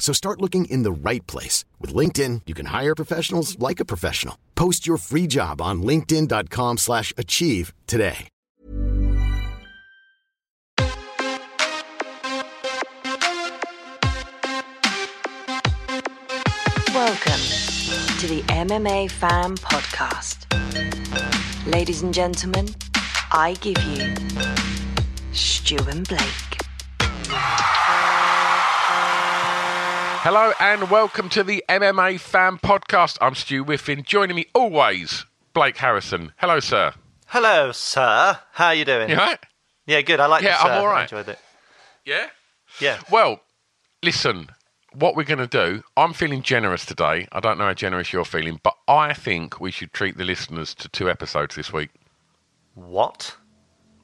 So start looking in the right place. With LinkedIn, you can hire professionals like a professional. Post your free job on linkedin.com slash achieve today. Welcome to the MMA Fan Podcast. Ladies and gentlemen, I give you Stu and Blake. Hello and welcome to the MMA Fan Podcast. I'm Stu Whiffin. Joining me always, Blake Harrison. Hello, sir. Hello, sir. How are you doing? You right? Yeah, good. I like Yeah, the. I'm all right. I enjoyed it. Yeah? Yeah. Well, listen, what we're going to do, I'm feeling generous today. I don't know how generous you're feeling, but I think we should treat the listeners to two episodes this week. What?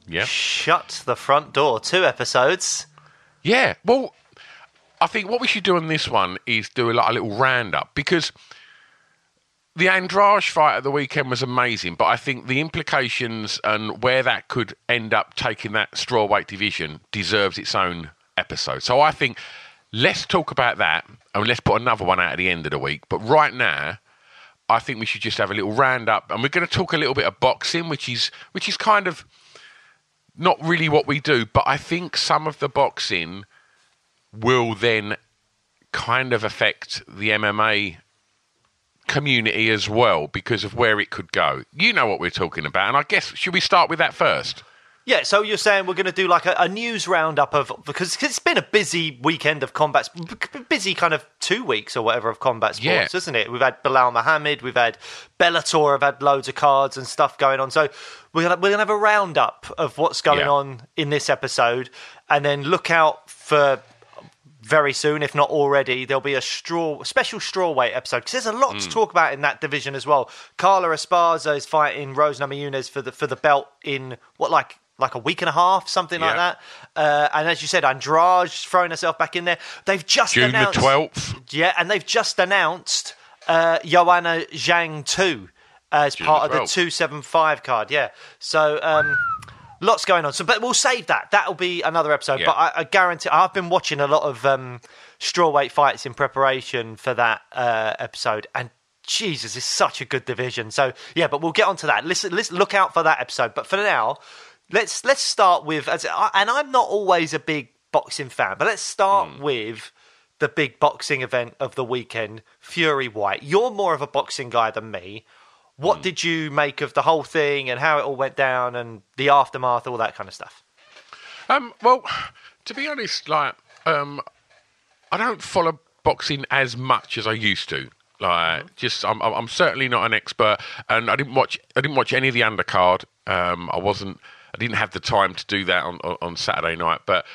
Yeah? Shut the front door. Two episodes. Yeah. Well, I think what we should do on this one is do a, like, a little roundup because the Andrade fight at the weekend was amazing, but I think the implications and where that could end up taking that strawweight division deserves its own episode. So I think let's talk about that and let's put another one out at the end of the week. But right now, I think we should just have a little roundup, and we're going to talk a little bit of boxing, which is which is kind of not really what we do, but I think some of the boxing will then kind of affect the MMA community as well because of where it could go. You know what we're talking about, and I guess should we start with that first? Yeah, so you're saying we're going to do like a, a news roundup of because it's been a busy weekend of combat, busy kind of two weeks or whatever of combat sports, Yeah. isn't it? We've had Belal Muhammad, we've had Bellator, have had loads of cards and stuff going on. So we're gonna we're gonna have a roundup of what's going Yeah. on in this episode, and then look out for very soon, if not already, there'll be a straw special strawweight episode because there's a lot to talk about in that division as well. Carla Esparza is fighting Rose Namajunas for the for the belt in what like like a week and a half, something like that. Uh, and as you said, Andrade's throwing herself back in there. They've just June the announced, twelfth. yeah, and they've just announced uh, Joanna Zhang two as June part the of the two seven five card. Yeah, so. Um, Lots going on, so but we'll save that. That'll be another episode. Yeah. But I, I guarantee, I've been watching a lot of um, strawweight fights in preparation for that uh, episode, and Jesus, it's such a good division. So yeah, but we'll get onto that. Listen, listen, look out for that episode. But for now, let's let's start with, as, I- and I'm not always a big boxing fan, but let's start Hmm. with the big boxing event of the weekend, Fury Whyte. You're more of a boxing guy than me. What did you make of the whole thing and how it all went down and the aftermath, all that kind of stuff? Um, well, to be honest, like, um, I don't follow boxing as much as I used to. Like, just I'm, I'm I'm certainly not an expert, and I didn't watch I didn't watch any of the undercard. Um, I wasn't I didn't have the time to do that on on, on Saturday night, but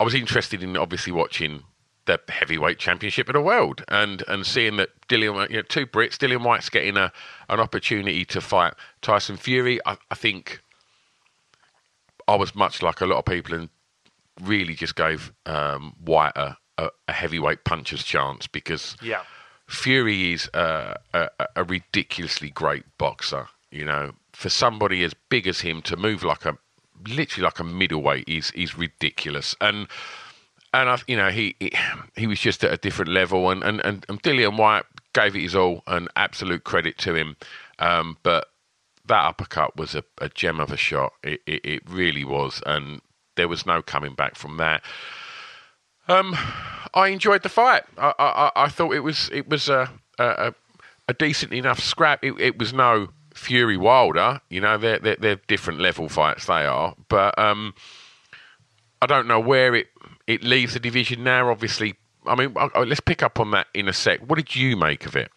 I was interested in obviously watching the heavyweight championship of the world and and seeing that Dillian, you know, two Brits, Dillian Whyte's getting a an opportunity to fight Tyson Fury. I, I think I was much like a lot of people and really just gave um, Whyte a, a, a heavyweight puncher's chance because Yeah. Fury is a, a, a ridiculously great boxer. You know, for somebody as big as him to move like a literally like a middleweight is is ridiculous. And and I, you know, he, he was just at a different level. And and and, and Dillian Whyte gave it his all, and absolute credit to him. Um, but that uppercut was a, a gem of a shot. It, it it really was, and there was no coming back from that. Um, I enjoyed the fight. I, I, I- I thought it was it was a, a a decent enough scrap. It, it was no Fury Wilder, you know, they're, they're, they're different level fights, they are. But um, I don't know where it, it leaves the division now. Obviously, I mean, let's pick up on that in a sec. What did you make of it?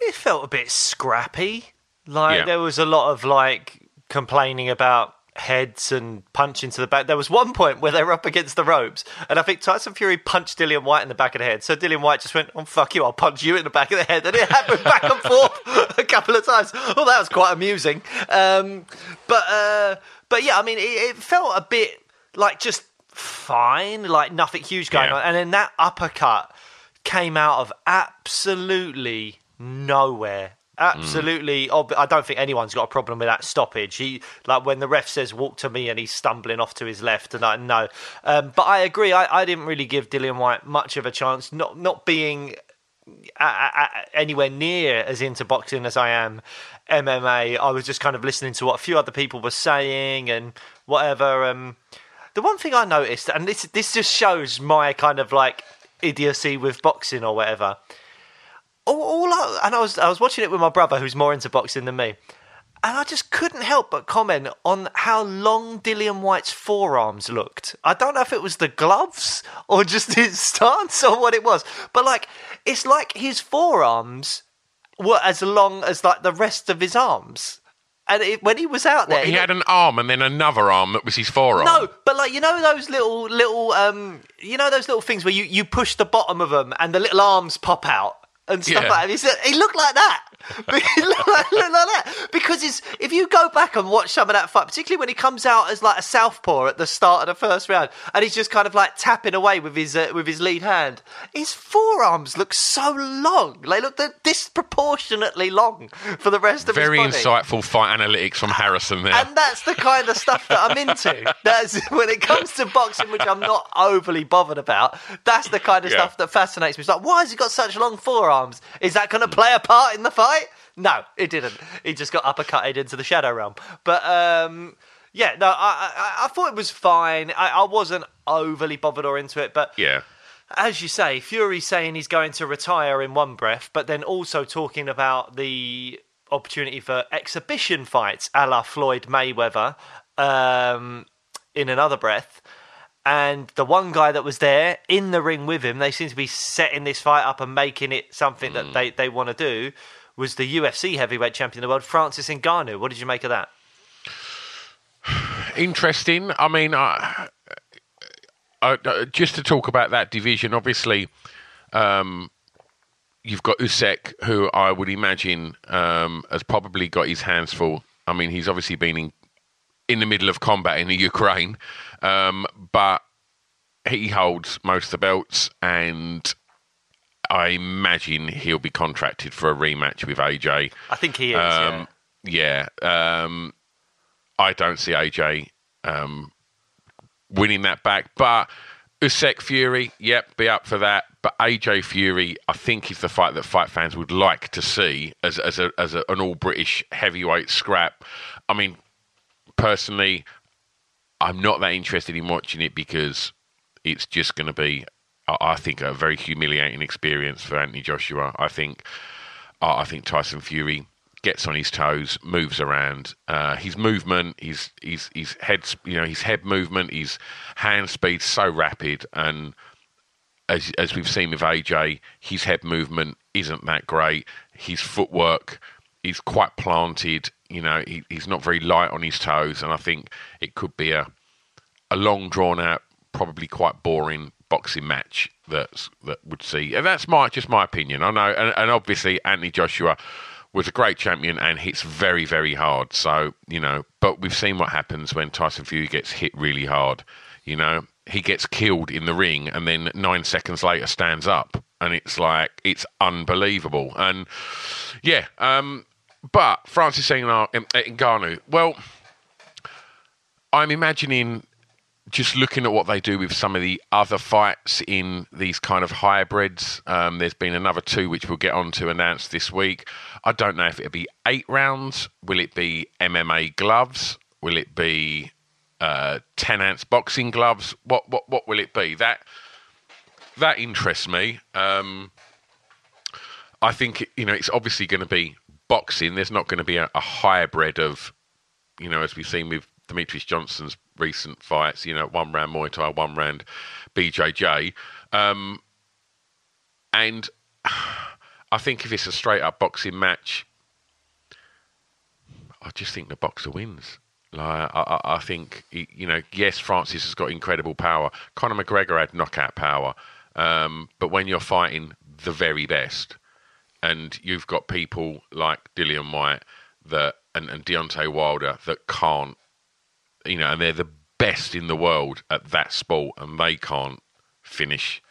It felt a bit scrappy. Like Yeah. there was a lot of like complaining about heads and punching to the back. There was one point where they were up against the ropes, and I think Tyson Fury punched Dillian Whyte in the back of the head. So Dillian Whyte just went, "Oh fuck you! I'll punch you in the back of the head," and it happened back and forth a couple of times. Oh, that was quite amusing. Um, but uh, but yeah, I mean, it, it felt a bit like just fine, like nothing huge going Yeah. on, and then that uppercut came out of absolutely nowhere. Absolutely, ob- I don't think anyone's got a problem with that stoppage. He like when the ref says "walk to me" and he's stumbling off to his left, and I know. Um, but I agree. I, I didn't really give Dillian Whyte much of a chance. Not not being a- a- anywhere near as into boxing as I am MMA. I was just kind of listening to what a few other people were saying and whatever. Um, the one thing I noticed, and this this just shows my kind of like idiocy with boxing or whatever. All, all I, and I was I was watching it with my brother, who's more into boxing than me, and I just couldn't help but comment on how long Dillian Whyte's forearms looked. I don't know if it was the gloves or just his stance or what it was, but like it's like his forearms were as long as like the rest of his arms. And it, when he was out there, He had an arm and then another arm that was his forearm. no, but like you know those little little um you know those little things where you, you push the bottom of them and the little arms pop out and stuff Yeah. like that. He looked like that. He looked like, that because it's, if you go back and watch some of that fight, particularly when he comes out as like a southpaw at the start of the first round, and he's just kind of like tapping away with his uh, with his lead hand, his forearms look so long. They look disproportionately long for the rest of Very his body. Very insightful fight analytics from Harrison there. And that's the kind of stuff that I'm into. That's when it comes to boxing, which I'm not overly bothered about. That's the kind of Yeah. stuff that fascinates me. It's like, why has he got such long forearms? Is that going to play a part in the fight? No, it didn't. He just got uppercutted into the shadow realm. But um, yeah, no, I, I, I thought it was fine. I, I wasn't overly bothered or into it, but yeah. as you say, Fury saying he's going to retire in one breath, but then also talking about the opportunity for exhibition fights a la Floyd Mayweather um, in another breath. And the one guy that was there in the ring with him, they seem to be setting this fight up and making it something that they, they want to do, was the UFC heavyweight champion of the world, Francis Ngannou. What did you make of that? interesting. I mean, I, I, just to talk about that division, obviously, um, you've got Usyk, who I would imagine um, has probably got his hands full. I mean, he's obviously been in in the middle of combat in the Ukraine, um, but he holds most of the belts, and I imagine he'll be contracted for a rematch with AJ. I think he is. yeah. Um, yeah. Um, I don't see AJ um, winning that back, but Usyk Fury, yep, be up for that. But AJ Fury, I think, is the fight that fight fans would like to see as as a, as a, an all British heavyweight scrap. I mean, personally, I'm not that interested in watching it because it's just going to be, I think, a very humiliating experience for Anthony Joshua. I think, I think Tyson Fury gets on his toes, moves around. Uh, his movement, his his his head, you know, his head movement, his hand speed so rapid, and as as we've seen with AJ, his head movement isn't that great. His footwork is quite planted. You know, he, he's not very light on his toes, and I think it could be a a long drawn out, probably quite boring boxing match that's that would see. And that's my just my opinion. I know, and, and obviously Anthony Joshua was a great champion and hits very very hard. So you know, but we've seen what happens when Tyson Fury gets hit really hard. You know, he gets killed in the ring and then nine seconds later stands up, and it's like it's unbelievable. And yeah, um, but Francis Ngannou, well. I'm imagining just looking at what they do with some of the other fights in these kind of hybrids. Um, there's been another two which we'll get on to announce this week. I don't know if it'll be eight rounds. Will it be MMA gloves? Will it be uh, ten ounce boxing gloves? What what what will it be? That that interests me. Um, I think you know it's obviously going to be boxing. There's not going to be a, a hybrid of, you know, as we've seen with Demetrious Johnson's recent fights. You know, one round Muay Thai, one round BJJ, um, and I think if it's a straight up boxing match, I just think the boxer wins. Like I, I, think you know, yes, Francis has got incredible power. Conor McGregor had knockout power, um, but when you're fighting the very best, and you've got people like Dillian Whyte that and, and Deontay Wilder that can't, you know, and they're the best in the world at that sport, and they can't finish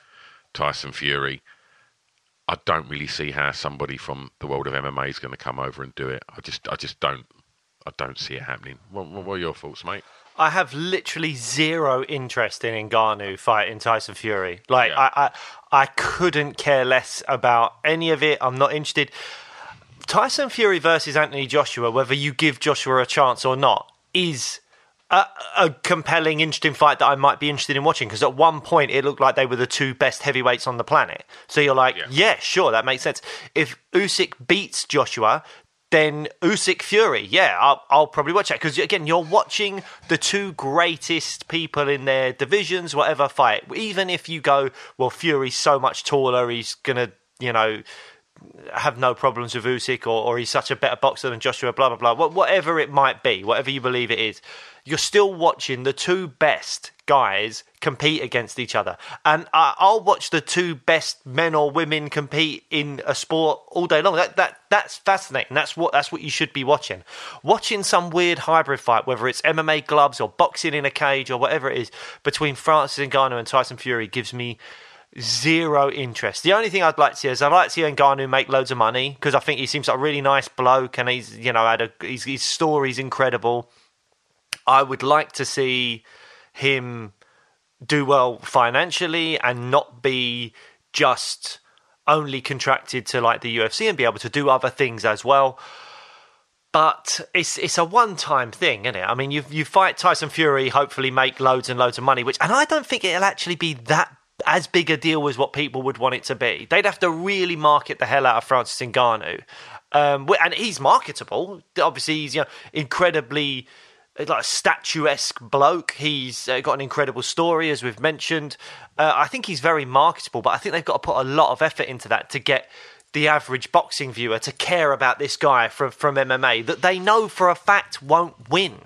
Tyson Fury. I don't really see how somebody from the world of MMA is going to come over and do it. I just, I just don't. I don't see it happening. What, what are your thoughts, mate? I have literally zero interest in Ngannou fighting Tyson Fury. Like Yeah. I, I, I couldn't care less about any of it. I'm not interested. Tyson Fury versus Anthony Joshua, whether you give Joshua a chance or not, is a, a compelling, interesting fight that I might be interested in watching. Because at one point it looked like they were the two best heavyweights on the planet. So you're like, Yeah. yeah, sure, that makes sense. If Usyk beats Joshua, then Usyk Fury, yeah, I'll, I'll probably watch that because again, you're watching the two greatest people in their divisions, whatever fight. Even if you go, well, Fury's so much taller, he's gonna, you know, have no problems with Usyk, or, or he's such a better boxer than Joshua, blah blah blah. Whatever it might be, whatever you believe it is, you're still watching the two best guys compete against each other, and I'll watch the two best men or women compete in a sport all day long. That that that's fascinating. That's what that's what you should be watching. Watching some weird hybrid fight, whether it's MMA gloves or boxing in a cage or whatever it is, between Francis Ngannou and Tyson Fury gives me zero interest. The only thing I'd like to see is I'd like to see Ngannou make loads of money because I think he seems like a really nice bloke and he's you know had a his, his story's incredible. I would like to see him do well financially and not be just only contracted to like the UFC and be able to do other things as well. But it's it's a one time thing, isn't it? I mean, you you fight Tyson Fury, hopefully make loads and loads of money, which and I don't think it'll actually be that as big a deal as what people would want it to be. They'd have to really market the hell out of Francis Ngannou, um, and he's marketable. Obviously, he's you know incredibly like a statuesque bloke. He's uh, got an incredible story, as we've mentioned. Uh, I think he's very marketable, but I think they've got to put a lot of effort into that to get the average boxing viewer to care about this guy from from MMA that they know for a fact won't win.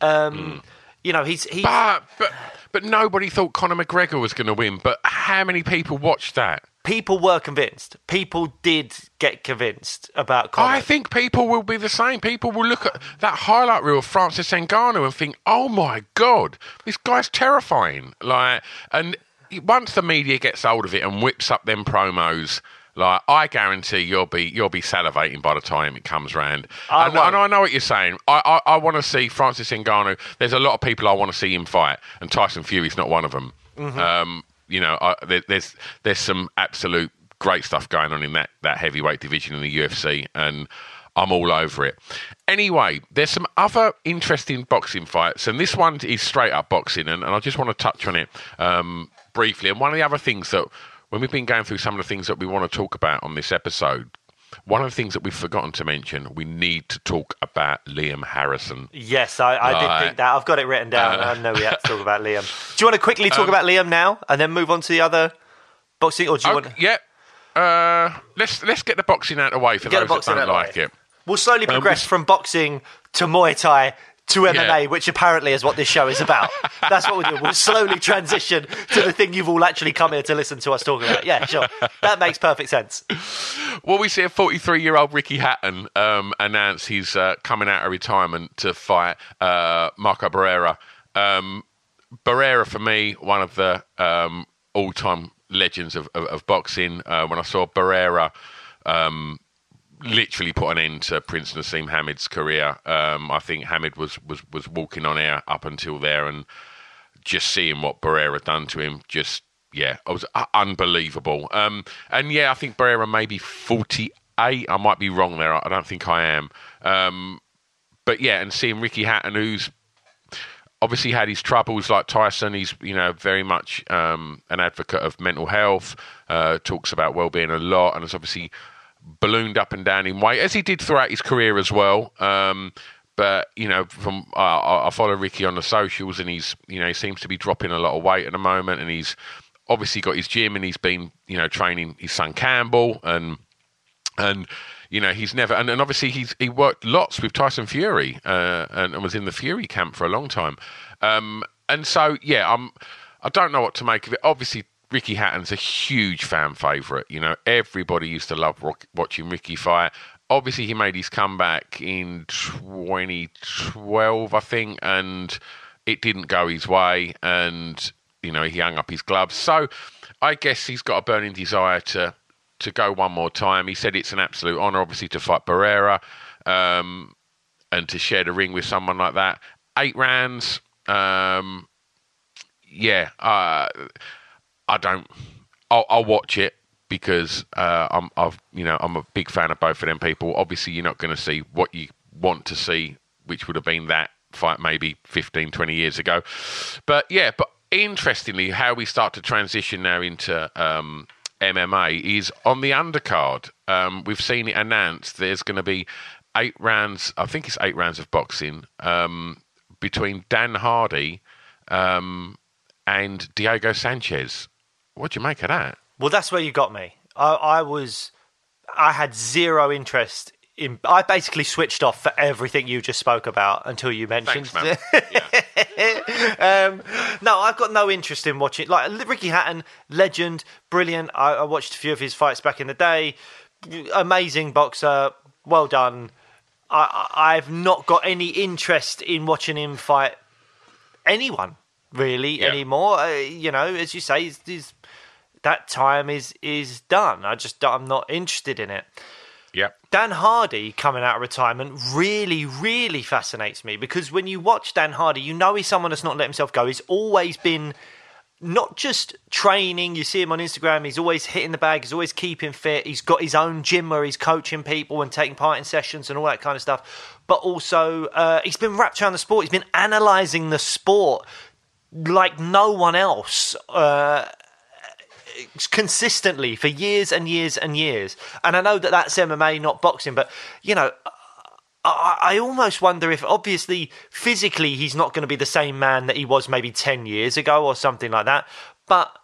Um, You know, he's he's But but but nobody thought Conor McGregor was going to win. But how many people watched that? people were convinced. People did get convinced about Conor. I think people will be the same. People will look at that highlight reel of Francis Ngannou and think, "Oh my god, this guy's terrifying!" Like, and once the media gets hold of it and whips up them promos. Like I guarantee you'll be you'll be salivating by the time it comes round. I and, and I know what you're saying. I I, I want to see Francis Ngannou. There's a lot of people I want to see him fight, and Tyson Fury's not one of them. Mm-hmm. Um, you know, I, there, there's there's some absolute great stuff going on in that that heavyweight division in the UFC, and I'm all over it. Anyway, there's some other interesting boxing fights, and this one is straight up boxing, and, and I just want to touch on it um, briefly. And one of the other things that when we've been going through some of the things that we want to talk about on this episode. One of the things that we've forgotten to mention, we need to talk about Liam Harrison. Yes, I, I did think that. I've got it written down. Uh, I know we had to talk about Liam. Do you want to quickly talk about Liam now and then move on to the other boxing, or do you Okay, want? yeah. Uh, let's let's get the boxing out of the way for Get those that don't like way. it. We'll slowly Um, progress we- from boxing to Muay Thai to MMA, Yeah. which apparently is what this show is about. That's what we're do. We'll slowly transition to the thing you've all actually come here to listen to us talking about. Yeah, sure. That makes perfect sense. Well, we see a 43 year old Ricky Hatton um, announce he's uh, coming out of retirement to fight uh, Marco Barrera. Um, Barrera, for me, one of the um, all time legends of, of, of boxing. Uh, when I saw Barrera um, literally put an end to Prince Naseem Hamed's career, um, I think Hamed was, was, was walking on air up until there and just seeing what Barrera done to him, just yeah, it was uh, unbelievable. Um, and yeah, I think Barrera may be forty eight. I might be wrong there. I don't think I am. Um, but yeah, and seeing Ricky Hatton, who's obviously had his troubles like Tyson. He's you know very much um, an advocate of mental health. Uh, talks about well-being a lot, and has obviously ballooned up and down in weight, as he did throughout his career as well. Um, but you know, from uh, I follow Ricky on the socials, and he's you know he seems to be dropping a lot of weight at the moment, and he's obviously got his gym, and he's been you know training his son Campbell, and and you know he's never and, and obviously he's he worked lots with Tyson Fury uh, and, and, was in the Fury camp for a long time, um, and so yeah, I'm I don't know what to make of it. Obviously, Ricky Hatton's a huge fan favourite. You know, everybody used to love watching Ricky fight. Obviously, he made his comeback in 2012, I think, and it didn't go his way, and you know he hung up his gloves. So, I guess he's got a burning desire to to go one more time. He said it's an absolute honour, obviously, to fight Barrera um, and to share the ring with someone like that. Eight rounds. Um, yeah, uh, I don't. I'll, I'll, watch it because uh, I'm, I've, you know, I'm a big fan of both of them people. Obviously, you're not going to see what you want to see, which would have been that fight maybe 15, 20 years ago. But yeah, but interestingly, how we start to transition now into um, MMA is on the undercard. Um, we've seen it announced there's going to be eight rounds. I think it's eight rounds of boxing um, between Dan Hardy um, and Diego Sanchez. What do you make of that? Well, that's where you got me. I, I was, I had zero interest in, I basically switched off for everything you just spoke about until you mentioned. Thanks, yeah. um, no, I've got no interest in watching. Like Ricky Hatton, legend, brilliant. I, I, watched a few of his fights back in the day. Amazing boxer, well done. I, I've not got any interest in watching him fight anyone really yeah. anymore. Uh, you know, as you say, he's, he's, that time is is done. I just I'm not interested in it. Yeah. Dan Hardy coming out of retirement really, really fascinates me because when you watch Dan Hardy, you know he's someone that's not let himself go. He's always been not just training. You see him on Instagram. He's always hitting the bag. He's always keeping fit. He's got his own gym where he's coaching people and taking part in sessions and all that kind of stuff. But also, uh, he's been wrapped around the sport. He's been analysing the sport like no one else. Uh, consistently for years and years and years. And I know that that's MMA, not boxing, but you know, I, I almost wonder if, obviously, physically, he's not going to be the same man that he was maybe 10 years ago or something like that. But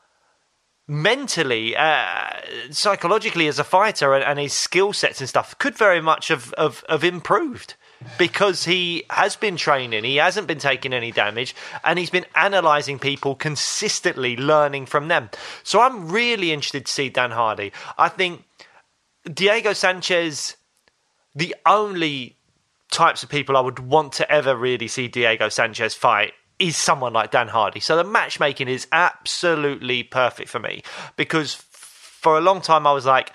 mentally, uh, psychologically, as a fighter and, and his skill sets and stuff could very much have, have, have improved because he has been training, he hasn't been taking any damage, and he's been analysing people consistently, learning from them. So I'm really interested to see Dan Hardy. I think Diego Sanchez, the only types of people I would want to ever really see Diego Sanchez fight is someone like Dan Hardy. So the matchmaking is absolutely perfect for me because for a long time I was like,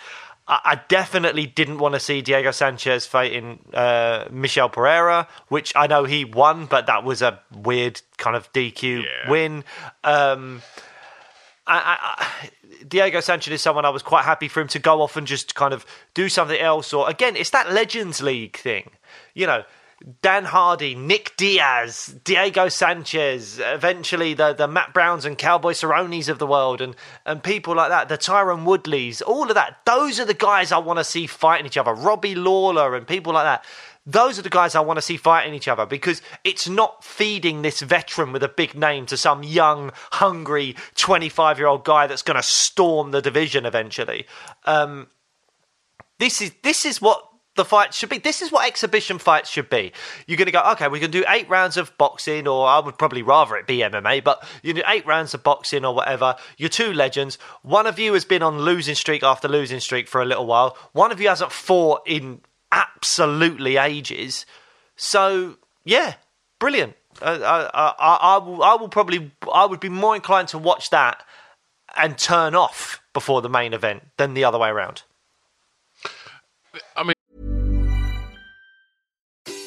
I definitely didn't want to see Diego Sanchez fighting uh, Michel Pereira, which I know he won, but that was a weird kind of DQ yeah. win. Um, I, I, Diego Sanchez is someone I was quite happy for him to go off and just kind of do something else. Or again, it's that Legends League thing, you know. Dan Hardy, Nick Diaz, Diego Sanchez, eventually the, the Matt Browns and Cowboy Cerrones of the world, and, and people like that, the Tyron Woodleys, all of that. Those are the guys I want to see fighting each other. Robbie Lawler and people like that. Those are the guys I want to see fighting each other because it's not feeding this veteran with a big name to some young, hungry 25 year old guy that's going to storm the division eventually. Um, this is this is what the fight should be. This is what exhibition fights should be. You're going to go, okay, we can do eight rounds of boxing, or I would probably rather it be MMA, but you do eight rounds of boxing or whatever. You're two legends. One of you has been on losing streak after losing streak for a little while. One of you hasn't fought in absolutely ages. So, yeah, brilliant. Uh, I, I, I, will, I will probably, I would be more inclined to watch that and turn off before the main event than the other way around. I mean,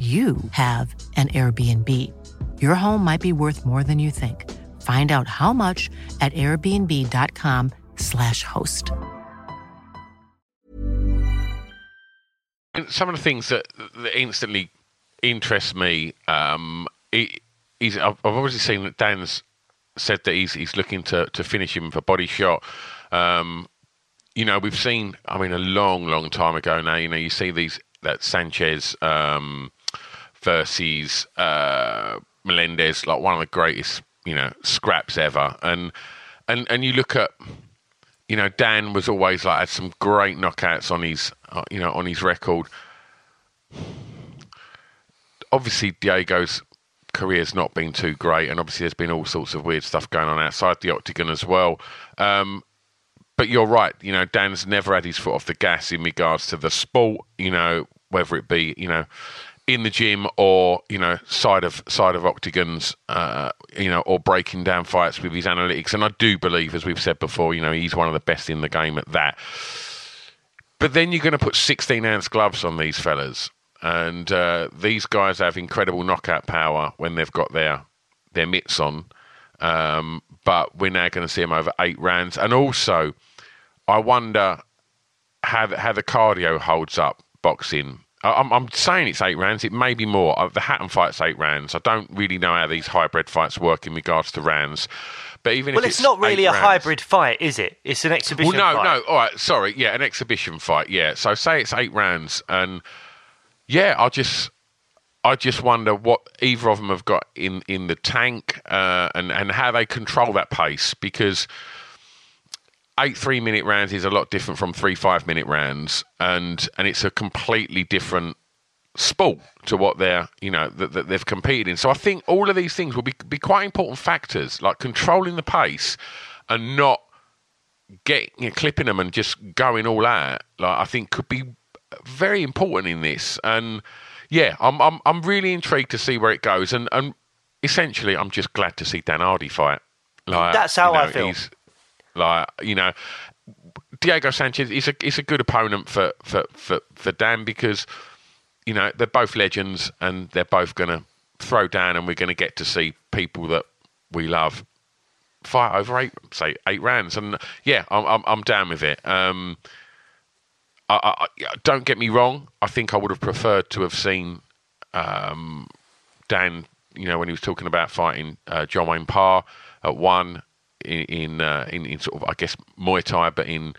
you have an Airbnb. Your home might be worth more than you think. Find out how much at airbnb.com/slash host. Some of the things that, that instantly interest me um, I've obviously seen that Dan's said that he's he's looking to, to finish him for body shot. Um, you know, we've seen. I mean, a long, long time ago now. You know, you see these that Sanchez um, versus uh, Melendez, like one of the greatest, you know, scraps ever. And and and you look at, you know, Dan was always like had some great knockouts on his, uh, you know, on his record. Obviously, Diego's career's not been too great, and obviously there's been all sorts of weird stuff going on outside the octagon as well. Um, but you're right. You know, Dan's never had his foot off the gas in regards to the sport. You know, whether it be you know in the gym or you know side of side of octagons, uh, you know, or breaking down fights with his analytics. And I do believe, as we've said before, you know, he's one of the best in the game at that. But then you're going to put 16 ounce gloves on these fellas, and uh, these guys have incredible knockout power when they've got their their mitts on. Um, but we're now going to see them over eight rounds, and also I wonder how the, how the cardio holds up boxing. I- I'm, I'm saying it's eight rounds. It may be more. Uh, The Hatton fight's eight rounds. I don't really know how these hybrid fights work in regards to rounds. But even Well, if it's, not really a rounds- hybrid fight, is it? It's an exhibition well, no, fight. no. All right, sorry. Yeah, an exhibition fight. Yeah. So say it's eight rounds, and yeah, I just, I just wonder what either of them have got in in the tank, uh, and and how they control that pace because eight three minute rounds is a lot different from three five minute rounds, and and it's a completely different sport to what they're you know that, that they've competed in. So I think all of these things will be be quite important factors, like controlling the pace and not get you know, clipping them and just going all out. Like I think could be very important in this. And yeah, I'm I'm I'm really intrigued to see where it goes. And and essentially, I'm just glad to see Dan Hardy fight. Like That's how you know, I feel. He's, like you know, Diego Sanchez is a is a good opponent for for for, for Dan because you know they're both legends and they're both to throw down, and we're to get to see people that we love fight over eight, say eight rounds, and yeah, I'm I'm, I'm down with it. Um, I, I- don't get me wrong. I think I would have preferred to have seen um, Dan. You know, when he was talking about fighting uh, John Wayne Parr at one in in, uh, in in sort of I guess Muay Thai, but in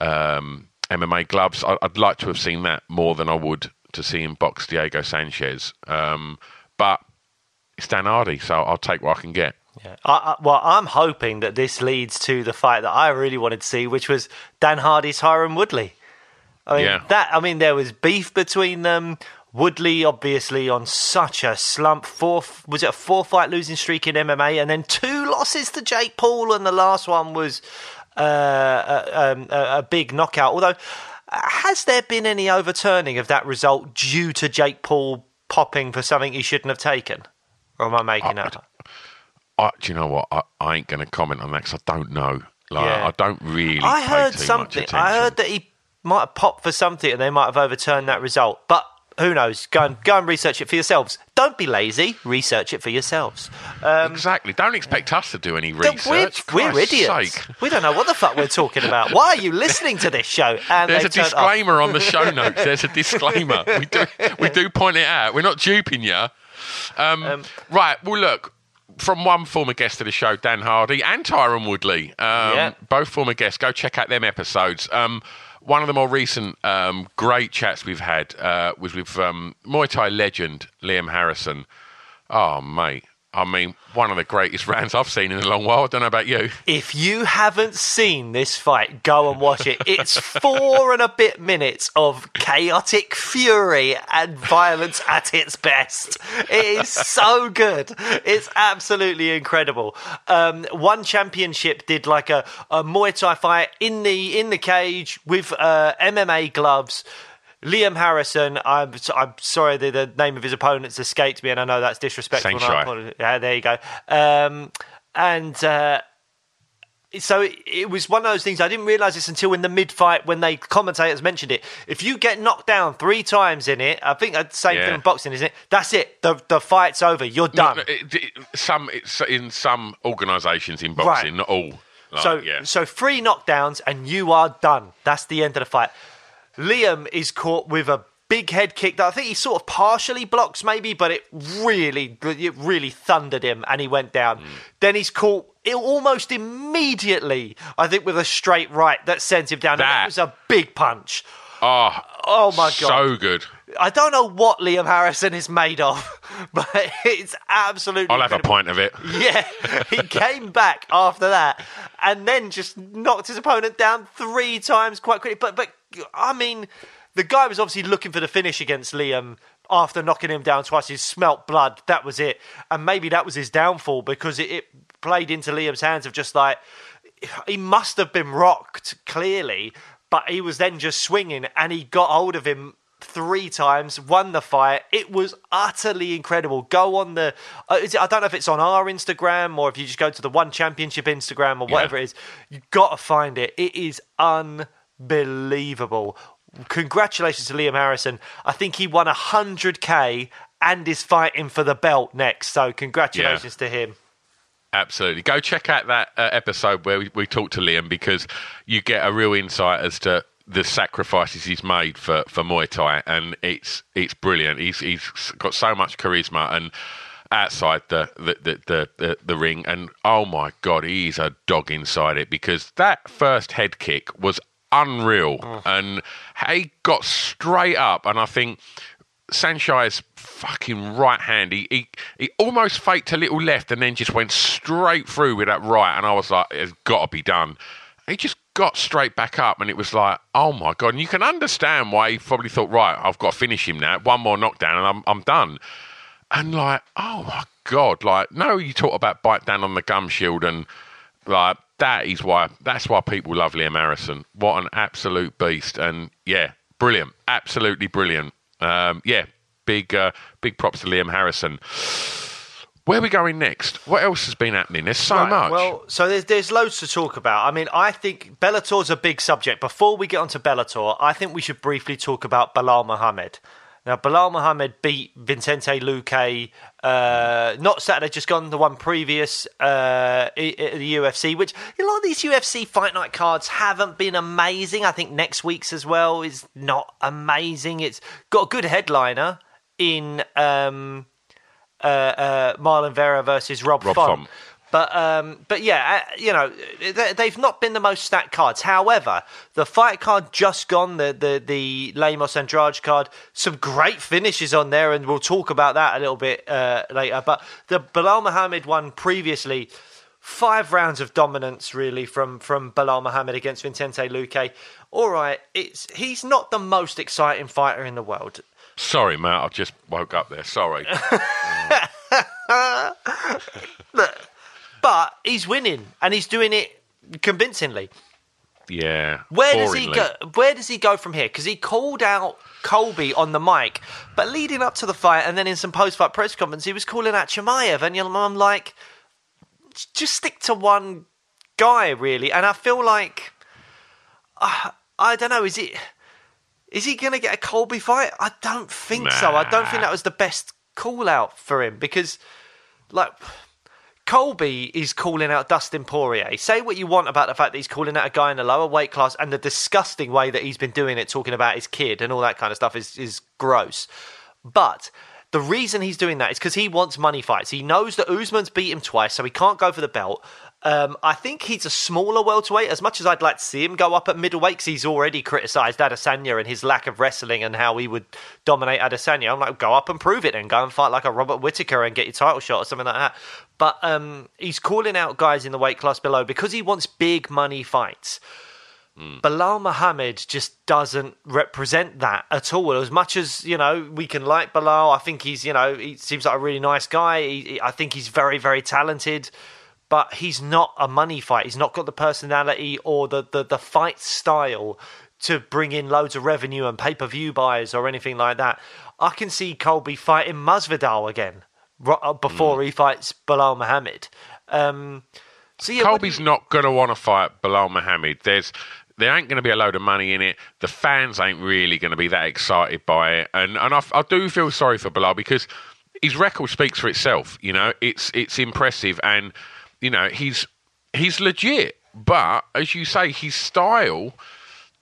um, MMA gloves. I, I'd like to have seen that more than I would to see him box Diego Sanchez. Um, but it's Dan Hardy, so I'll take what I can get. Yeah. I, I, well, I'm hoping that this leads to the fight that I really wanted to see, which was Dan Hardy's Tyron Woodley. I mean, Yeah. that. I mean, there was beef between them. Woodley, obviously, on such a slump. Four was it a four fight losing streak in MMA, and then two losses to Jake Paul, and the last one was uh, a, um, a, a big knockout. Although, has there been any overturning of that result due to Jake Paul popping for something he shouldn't have taken, or am I making that? up? I, do you know what? I, I ain't going to comment on that because I don't know. Like, Yeah. I don't really. I heard something. I heard that he might have popped for something, and they might have overturned that result. But who knows? Go and go and research it for yourselves. Don't be lazy. Research it for yourselves. Um, exactly. Don't expect us to do any We're, research. we're idiots. sake. We don't know what the fuck we're talking about. Why are you listening to this show? And There's a disclaimer on the show notes. There's a disclaimer. We do we do point it out. We're not duping you. Um, right. Well, look. From one former guest of the show, Dan Hardy, and Tyron Woodley, um, Yeah. both former guests. Go check out them episodes. One of the more recent um, great chats we've had uh, was with um, Muay Thai legend Liam Harrison. Oh, mate. I mean, one of the greatest rounds I've seen in a long while. I don't know about you. If you haven't seen this fight, go and watch it. It's four and a bit minutes of chaotic fury and violence at its best. It is so good. It's absolutely incredible. Um, one championship did like a, a Muay Thai fight in the in the cage with uh, MMA gloves. Liam Harrison, I'm I'm sorry the, the name of his opponent's escaped me, and I know that's disrespectful. Yeah, there you go. Um, and uh, so it, it was one of those things I didn't realise this until in the mid fight when they commentators mentioned it. If you get knocked down three times in it, I think the same Yeah. thing in boxing, isn't it? That's it. The the fight's over. You're done. Not- it- it- some in some organisations in boxing, Right. not all. Like, so yeah. so three knockdowns and you are done. That's the end of the fight. Liam is caught with a big head kick that I think he sort of partially blocks maybe, but it really it really thundered him and he went down. Hmm. Then he's caught almost immediately, I think, with a straight right that sent him down. And That- that was a big punch. oh, Oh my god! so good. I don't know what Liam Harrison is made of, but it's absolutely. I'll have a pint of it. Yeah, he came back after that and then just knocked his opponent down three times quite quickly. But but I mean, the guy was obviously looking for the finish against Liam after knocking him down twice. He smelt blood. That was it, and maybe that was his downfall because it, it played into Liam's hands of just like he must have been rocked clearly, but he was then just swinging and he got hold of him three times, won the fight. It was utterly incredible. Go on the, uh, is it, I don't know if it's on our Instagram or if you just go to the One Championship Instagram or whatever it is. You got to find it. It is unbelievable. Congratulations to Liam Harrison. I think he won 100k and is fighting for the belt next. So congratulations to him. Absolutely. Go check out that uh, episode where we, we talked to Liam because you get a real insight as to the sacrifices he's made for, for Muay Thai, and it's it's brilliant. He's he's got so much charisma and outside the the, the, the, the the ring, and oh my god, he's a dog inside it because that first head kick was unreal, oh. and he got straight up, and I think. Saenchai's fucking right hand. He, he he almost faked a little left and then just went straight through with that right. And I was like, it's got to be done. He just got straight back up, and it was like, oh my god! And you can understand why he probably thought, right, I've got to finish him now. One more knockdown, and I'm I'm done. And like, oh my god! Like, no, you talk about bite down on the gum shield, and like that is why that's why people love Liam Harrison. What an absolute beast! And yeah, brilliant, absolutely brilliant. Um, yeah, big uh, big props to Liam Harrison. Where are we going next? What else has been happening? There's so Right, much. Well, so there's there's loads to talk about. I mean, I think Bellator's a big subject. Before we get onto Bellator, I think we should briefly talk about Belal Muhammad. Now, Belal Muhammad beat Vicente Luque, uh, not Saturday, just gone the one previous uh, the UFC. Which a lot of these UFC fight night cards haven't been amazing. I think next week's as well is not amazing. It's got a good headliner in. Um, uh, uh, Marlon Vera versus Rob, Rob Font. Font. But um, but yeah, uh, you know they, they've not been the most stacked cards. However, the fight card just gone, the the the Lemos Andrade card, some great finishes on there, and we'll talk about that a little bit uh, later. But the Belal Muhammad one previously. Five rounds of dominance, really, from from Belal Muhammad against Vicente Luque. All right, it's he's not the most exciting fighter in the world. Sorry, Matt. I just woke up there. Sorry. But he's winning, and he's doing it convincingly. yeah. Where does he go? Where does he go from here? Because he called out Colby on the mic, but leading up to the fight, and then in some post-fight press conference, he was calling out Chimaev, and I'm like, just stick to one guy, really. And I feel like, uh, I don't know, is it? Is he going to get a Colby fight? I don't think so. I don't think that was the best call out for him because, like, Colby is calling out Dustin Poirier. Say what you want about the fact that he's calling out a guy in a lower weight class and the disgusting way that he's been doing it, talking about his kid and all that kind of stuff is, is gross. But the reason he's doing that is because he wants money fights. He knows that Usman's beat him twice, so he can't go for the belt. Um, I think he's a smaller welterweight. As much as I'd like to see him go up at middleweight, because he's already criticised Adesanya and his lack of wrestling and how he would dominate Adesanya. I'm like, go up and prove it and go and fight like a Robert Whitaker and get your title shot or something like that. But um, he's calling out guys in the weight class below because he wants big money fights. Belal Muhammad just doesn't represent that at all. As much as you know, we can like Belal. I think he's you know he seems like a really nice guy. He- I think he's very very talented, but he's not a money fight. He's not got the personality or the the, the fight style to bring in loads of revenue and pay per view buys or anything like that. I can see Colby fighting Masvidal again uh, before he fights Belal Muhammad. Um, so yeah, Colby's you- not going to want to fight Belal Muhammad. There's there ain't going to be a load of money in it. The fans ain't really going to be that excited by it, and and I, I do feel sorry for Belal because his record speaks for itself. You know, it's it's impressive, and you know he's he's legit. But as you say, his style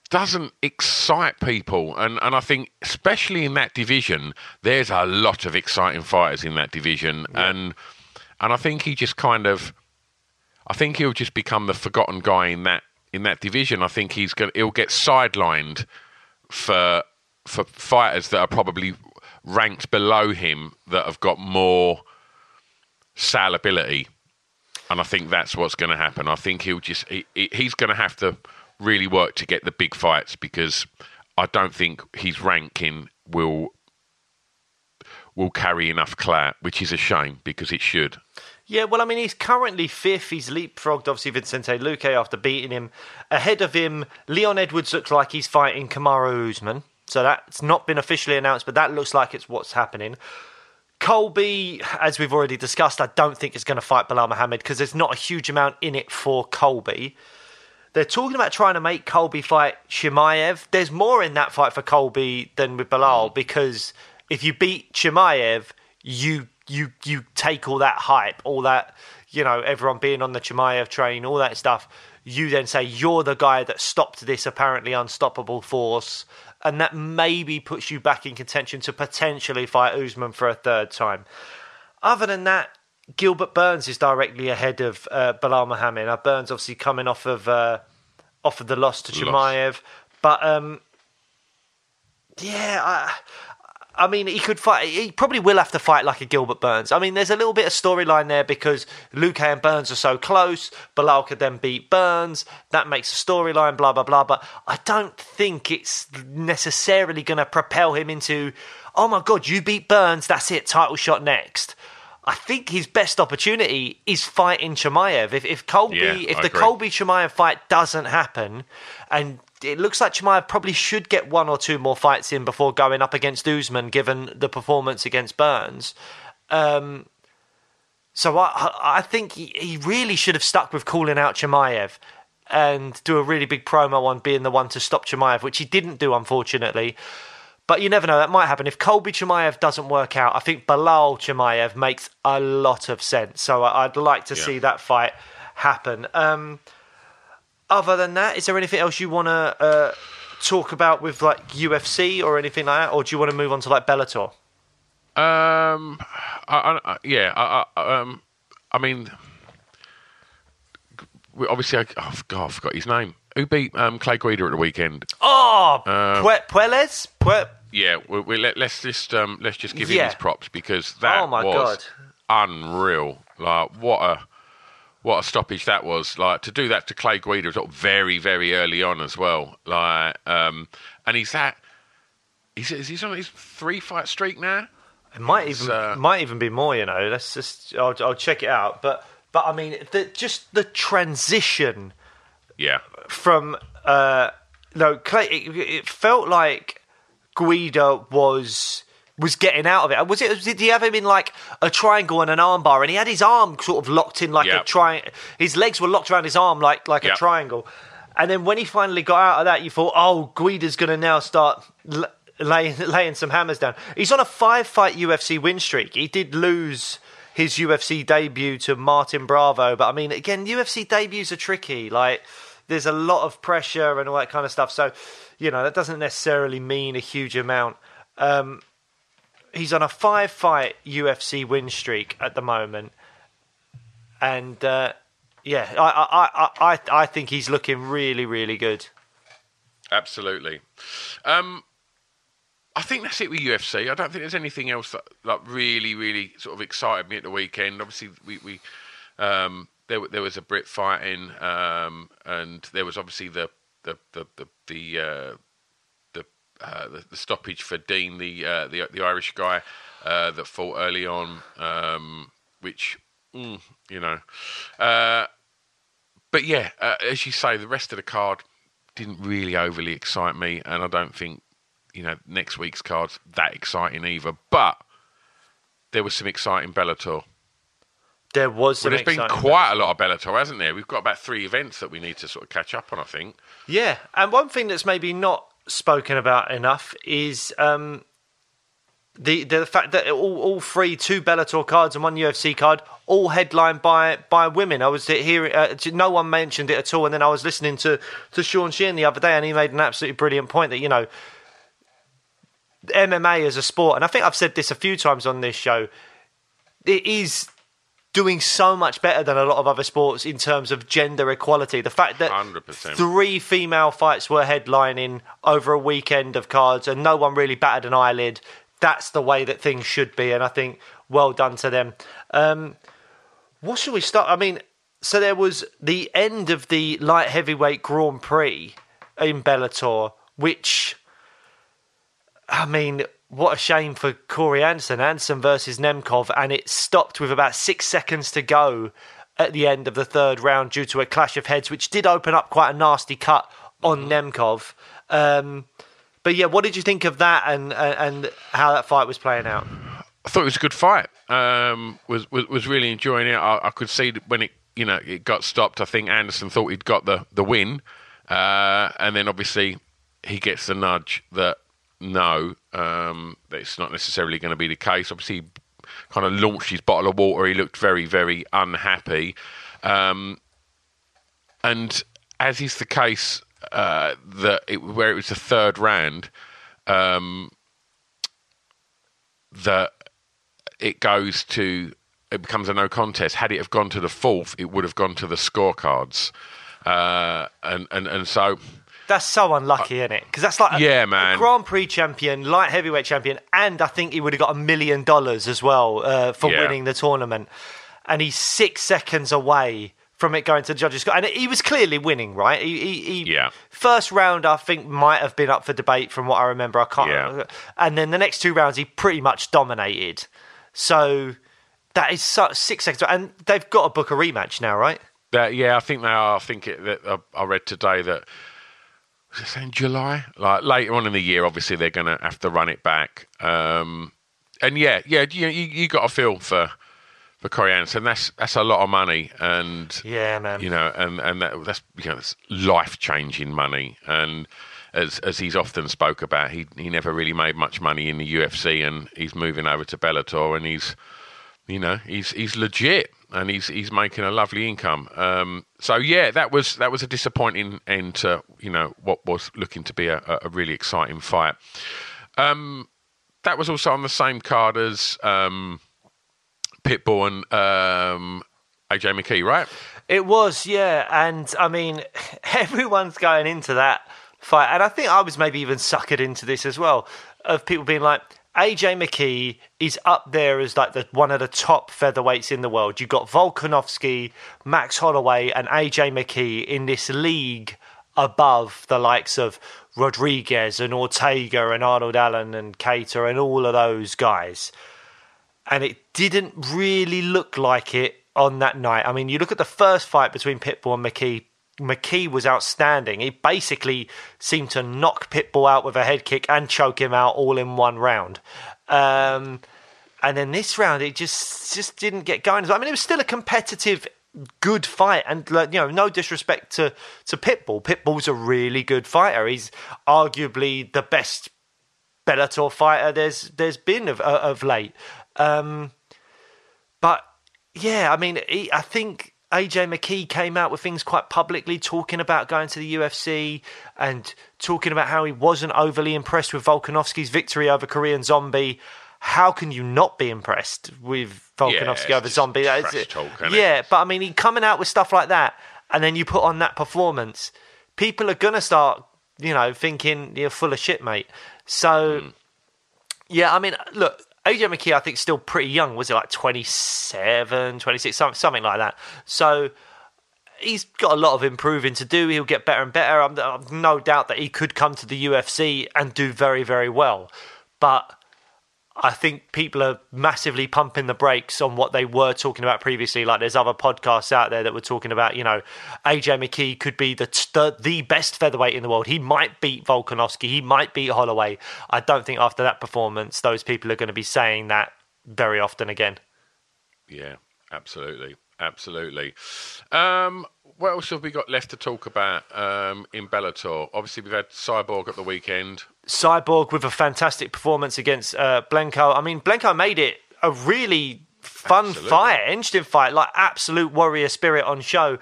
doesn't excite people, and and I think especially in that division, there's a lot of exciting fighters in that division, and and I think he just kind of. I think he'll just become the forgotten guy in that in that division. I think he's going he'll get sidelined for for fighters that are probably ranked below him that have got more salability. And I think that's what's going to happen. I think he'll just he, he- he's going to have to really work to get the big fights because I don't think his ranking will will carry enough clout, which is a shame because it should. Yeah, well, I mean, he's currently fifth. He's leapfrogged, obviously, Vicente Luque after beating him. Ahead of him, Leon Edwards looks like he's fighting Kamaru Usman. So that's not been officially announced, but that looks like it's what's happening. Colby, as we've already discussed, I don't think is going to fight Belal Muhammad because there's not a huge amount in it for Colby. They're talking about trying to make Colby fight Chimaev. There's more in that fight for Colby than with Belal mm. because if you beat Chimaev, you you you take all that hype, all that you know, everyone being on the Chimaev train, all that stuff. You then say you're the guy that stopped this apparently unstoppable force, and that maybe puts you back in contention to potentially fight Usman for a third time. Other than that, Gilbert Burns is directly ahead of uh, Belal Muhammad. Now, Burns obviously coming off of uh, off of the loss to. Chimaev, but um, yeah, I, I mean, he could fight. He probably will have to fight like a Gilbert Burns. I mean, there's a little bit of storyline there because Luque and Burns are so close. Belal could then beat Burns. That makes a storyline. Blah blah blah. But I don't think it's necessarily going to propel him into. Oh my God! You beat Burns. That's it. Title shot next. I think his best opportunity is fighting Chimaev. If if Colby, Yeah, if I the agree. Colby Chimaev fight doesn't happen, and it looks like Chimaev probably should get one or two more fights in before going up against Usman, given the performance against Burns. Um, so I, I- think he, he really should have stuck with calling out Chimaev and do a really big promo on being the one to stop Chimaev, which he didn't do, unfortunately. But you never know, that might happen. If Colby Chimaev doesn't work out, I think Belal Chimaev makes a lot of sense. So I'd like to Yeah. see that fight happen. Um, other than that, is there anything else you want to uh, talk about with like UFC or anything like that, or do you want to move on to like Bellator? Um, I, I, yeah, I, I, um, I mean, obviously, I, oh God, I forgot his name. Who beat um, Clay Guida at the weekend? Oh, Uh, Pue- Puelles? Pue- Yeah, we, we, let, let's just um, let's just give him Yeah. his props because that Oh, my was unreal. Like what a what a stoppage that was. Like to do that to Clay Guida sort of very very early on as well. Like um, and he's that. He's, is he on his three fight streak now? It might even uh, might even be more. You know, let's just I'll, I'll check it out. But but I mean, the, just the transition Yeah, from uh, no Clay. It, it felt like Guida was was getting out of it. Was it? Did he have him in like a triangle and an armbar, and he had his arm sort of locked in like a Yep. triangle? His legs were locked around his arm like like a triangle. And then when he finally got out of that, you thought, oh, Guida's going to now start l- laying, laying some hammers down. He's on a five fight UFC win streak. He did lose his UFC debut to Martin Bravo, but I mean, again, UFC debuts are tricky. Like, there's a lot of pressure and all that kind of stuff. So, you know, that doesn't necessarily mean a huge amount. Um, he's on a five fight UFC win streak at the moment. And, uh, yeah, I, I, I, I think he's looking really, really good. Absolutely. Um, I think that's it with UFC. I don't think there's anything else that like really, really sort of excited me at the weekend. Obviously, we, we um, there there was a Brit fighting, um, and there was obviously the the the the the, uh, uh, the, the stoppage for Dean, the uh, the the Irish guy uh, that fought early on, um, which mm, you know. Uh, but yeah, uh, as you say, the rest of the card didn't really overly excite me, and I don't think you know next week's card's that exciting either. But there was some exciting Bellator. There was. Well, there's been quite a lot of Bellator, hasn't there? We've got about three events that we need to sort of catch up on. I think. Yeah, and one thing that's maybe not spoken about enough is um, the the fact that all, all three two Bellator cards and one UFC card all headlined by by women. I was hearing uh, no one mentioned it at all, and then I was listening to to Sean Sheehan the other day, and he made an absolutely brilliant point that you know MMA as a sport, and I think I've said this a few times on this show, it is doing so much better than a lot of other sports in terms of gender equality. The fact that 100%. three female fights were headlining over a weekend of cards and no one really batted an eyelid, that's the way that things should be. And I think well done to them. Um, what should we start? I mean, so there was the end of the light heavyweight Grand Prix in Bellator, which I mean, what a shame for Corey Anderson. Anderson versus Nemkov, and it stopped with about six seconds to go at the end of the third round due to a clash of heads, which did open up quite a nasty cut on Nemkov. Um, but yeah, what did you think of that and and how that fight was playing out? I thought it was a good fight. Um, was, was was really enjoying it. I, I could see when it you know it got stopped. I think Anderson thought he'd got the the win, uh, and then obviously he gets the nudge that no, um, it's not necessarily going to be the case. Obviously, he kind of launched his bottle of water. He looked very, very unhappy. Um, and as is the case, uh, that it, where it was the third round, um, that it goes to it becomes a no contest. Had it have gone to the fourth, it would have gone to the scorecards, uh, and and and so That's so unlucky, isn't it? Because that's like a, Yeah, a man. Grand Prix champion, light heavyweight champion, and I think he would have got a million dollars as well uh, for Yeah. winning the tournament. And he's six seconds away from it going to the judges. And he was clearly winning, right? He, he, he Yeah. First round, I think, might have been up for debate from what I remember. I can't. Yeah. And then the next two rounds, he pretty much dominated. So that is so, six seconds. And they've got to book a rematch now, right? That, yeah, I think they are. I think it, that uh, I read today that was it saying July? Like later on in the year, obviously they're going to have to run it back. Um, and yeah, yeah, you you, you got a feel for for Corey Anderson. That's that's a lot of money, and Yeah, man. you know, and and that, that's you know, it's life changing money. And as as he's often spoke about, he he never really made much money in the UFC, and he's moving over to Bellator, and he's you know he's he's legit and he's he's making a lovely income. Um, so yeah, that was that was a disappointing end to you know what was looking to be a, a- really exciting fight. Um, that was also on the same card as um, Pitbull and um, AJ McKee, right? It was, yeah. And I mean, everyone's going into that fight. And I think I was maybe even suckered into this as well of people being like, AJ McKee is up there as like the one of the top featherweights in the world. You've got Volkanovski, Max Holloway, and AJ McKee in this league above the likes of Rodriguez and Ortega and Arnold Allen and Kattar and all of those guys and it didn't really look like it on that night. I mean, you look at the first fight between Pitbull and McKee. McKee was outstanding. He basically seemed to knock Pitbull out with a head kick and choke him out all in one round. Um, and then this round, it just just didn't get going. I mean, it was still a competitive good fight. And like, you know, no disrespect to to Pitbull. Pitbull's a really good fighter. He's arguably the best Bellator fighter there's there's been of of late. Um, but yeah, I mean, he, I think AJ McKee came out with things quite publicly, talking about going to the UFC and talking about how he wasn't overly impressed with Volkanovski's victory over Korean Zombie. How can you not be impressed with Volkanovski Yeah, over Zombie? Talk, yeah, but I mean, he coming out with stuff like that, and then you put on that performance, people are gonna start, you know, thinking you're full of shit, mate. So, Hmm. yeah, I mean, look, AJ McKee, I think, still pretty young. Was it like 27, 26, some- something like that? So he's got a lot of improving to do. He'll get better and better. I'm, I've no doubt that he could come to the UFC and do very, very well. But I think people are massively pumping the brakes on what they were talking about previously. Like there's other podcasts out there that were talking about, you know, AJ McKee could be the the, the best featherweight in the world. He might beat Volkanovski. He might beat Holloway. I don't think after that performance, those people are going to be saying that very often again. Yeah, absolutely, absolutely. Um, what else have we got left to talk about um, in Bellator? Obviously, we've had Cyborg at the weekend. Cyborg with a fantastic performance against uh, Blencowe. I mean, Blencowe made it a really fun Absolutely. fight, interesting fight, like absolute warrior spirit on show.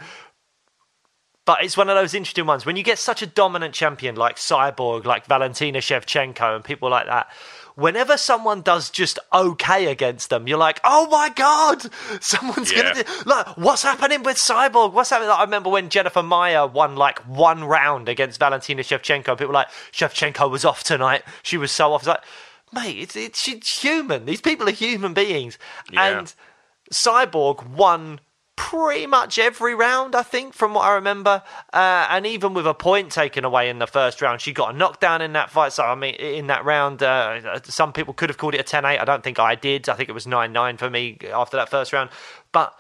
But it's one of those interesting ones when you get such a dominant champion like Cyborg, like Valentina Shevchenko, and people like that. Whenever someone does just okay against them, you're like, "Oh my god, someone's Yeah. gonna do like what's happening with Cyborg? What's happening?" Like, I remember when Jennifer Maia won like one round against Valentina Shevchenko. People were like Shevchenko was off tonight. She was so off. It's like, mate, it's, it's she's human. These people are human beings, Yeah. and Cyborg won pretty much every round, I think, from what I remember. Uh, and even with a point taken away in the first round, she got a knockdown in that fight. So, I mean, in that round, uh, some people could have called it a 10 8. I don't think I did. I think it was 9 9 for me after that first round. But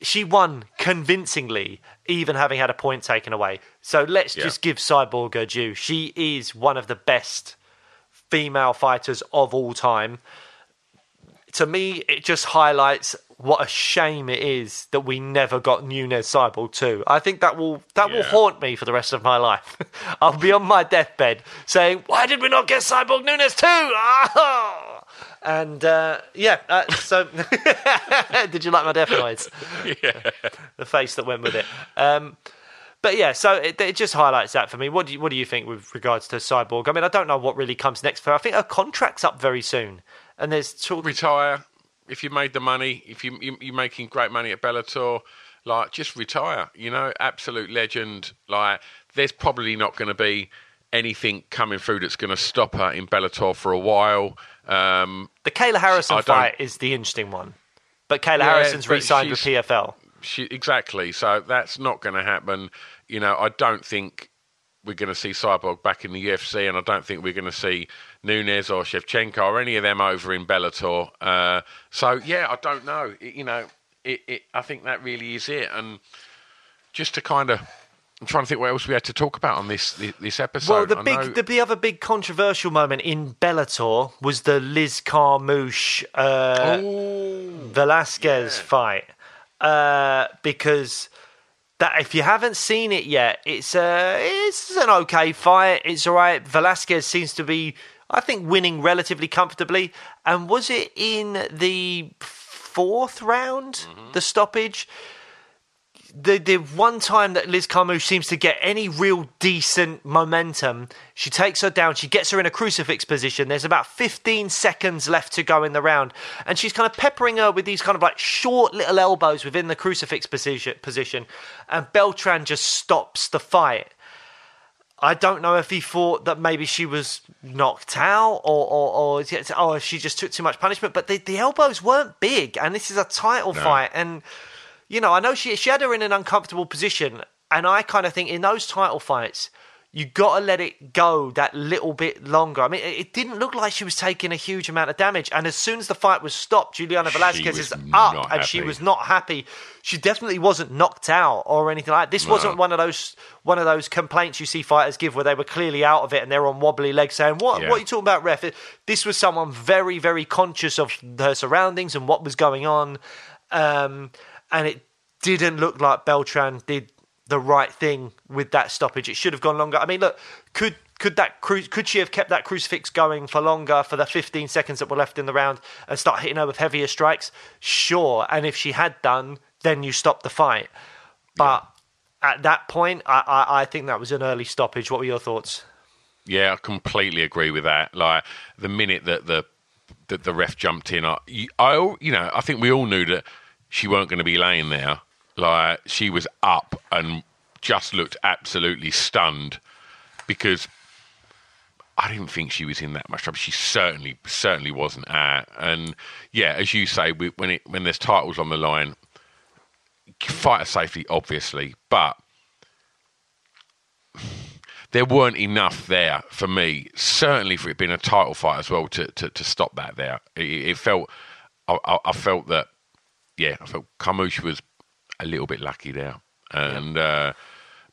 she won convincingly, even having had a point taken away. So let's Yeah. just give Cyborg her due. She is one of the best female fighters of all time to me, it just highlights what a shame it is that we never got Nunes Cyborg 2. I think that will that will haunt me for the rest of my life. I'll be on my deathbed saying, "Why did we not get Cyborg Nunes 2?" Ah! And uh, yeah, uh, so did you like my death noise? Yeah. the face that went with it. Um, but yeah, so it, it just highlights that for me. What do you what do you think with regards to Cyborg? I mean, I don't know what really comes next for her. I think her contract's up very soon, and there's talk. retire if you made the money. If you, you you're making great money at Bellator, like just retire. You know, absolute legend. Like there's probably not going to be anything coming through that's going to stop her in Bellator for a while. Um, The Kayla Harrison fight is the interesting one, but Kayla Yeah, Harrison's but re-signed with PFL. she, exactly. So that's not going to happen. You know, I don't think we're going to see Cyborg back in the UFC, and I don't think we're going to see Nunes or Shevchenko or any of them over in Bellator. Uh, so yeah, I don't know. It- you know, it, it, I think that really is it. And just to kind of, I'm trying to think what else we had to talk about on this this, this episode. well, the I big, the, the other big controversial moment in Bellator was the Liz Carmouche uh, Velasquez fight, uh, because that if you haven't seen it yet, it's a it's an okay fight. It's all right. Velasquez seems to be, I think, winning relatively comfortably. And was it in the fourth round, mm-hmm. the stoppage? The the one time that Liz Carmouche seems to get any real decent momentum, she takes her down. She gets her in a crucifix position. There's about 15 seconds left to go in the round, and she's kind of peppering her with these kind of like short little elbows within the crucifix position. Position, and Beltran just stops the fight. I don't know if he thought that maybe she was knocked out or or, or, or she just took too much punishment. But the, the elbows weren't big, and this is a title fight. And you know, I know she she had her in an uncomfortable position, and I kind of think in those title fights, you got to let it go that little bit longer. I mean, it, it didn't look like she was taking a huge amount of damage, and as soon as the fight was stopped, Juliana Velasquez is up, and she was not happy. She definitely wasn't knocked out or anything like that. This wasn't one of those one of those complaints you see fighters give where they were clearly out of it and they're on wobbly legs saying, "What? Yeah. What are you talking about, ref?" This was someone very, very conscious of her surroundings and what was going on, um, and it didn't look like Beltran did the right thing with that stoppage. It should have gone longer. I mean, look, could could that cru- could she have kept that crucifix going for longer for the 15 seconds that were left in the round and start hitting her with heavier strikes? Sure. And if she had done, then you stop the fight. But at that point, I, I, I think that was an early stoppage. What were your thoughts? Yeah, I completely agree with that. Like the minute that the that the ref jumped in, I, I you know, I think we all knew that she weren't going to be laying there. Like she was up and just looked absolutely stunned because I didn't think she was in that much trouble. She certainly certainly wasn't at. And yeah, as you say, we, when it when there's titles on the line, fighter safety obviously, but there weren't enough there for me. Certainly for it being a title fight as well to to, to stop that there. It, it felt I, I, I, felt that yeah, I felt Carmouche was a little bit lucky there, and uh,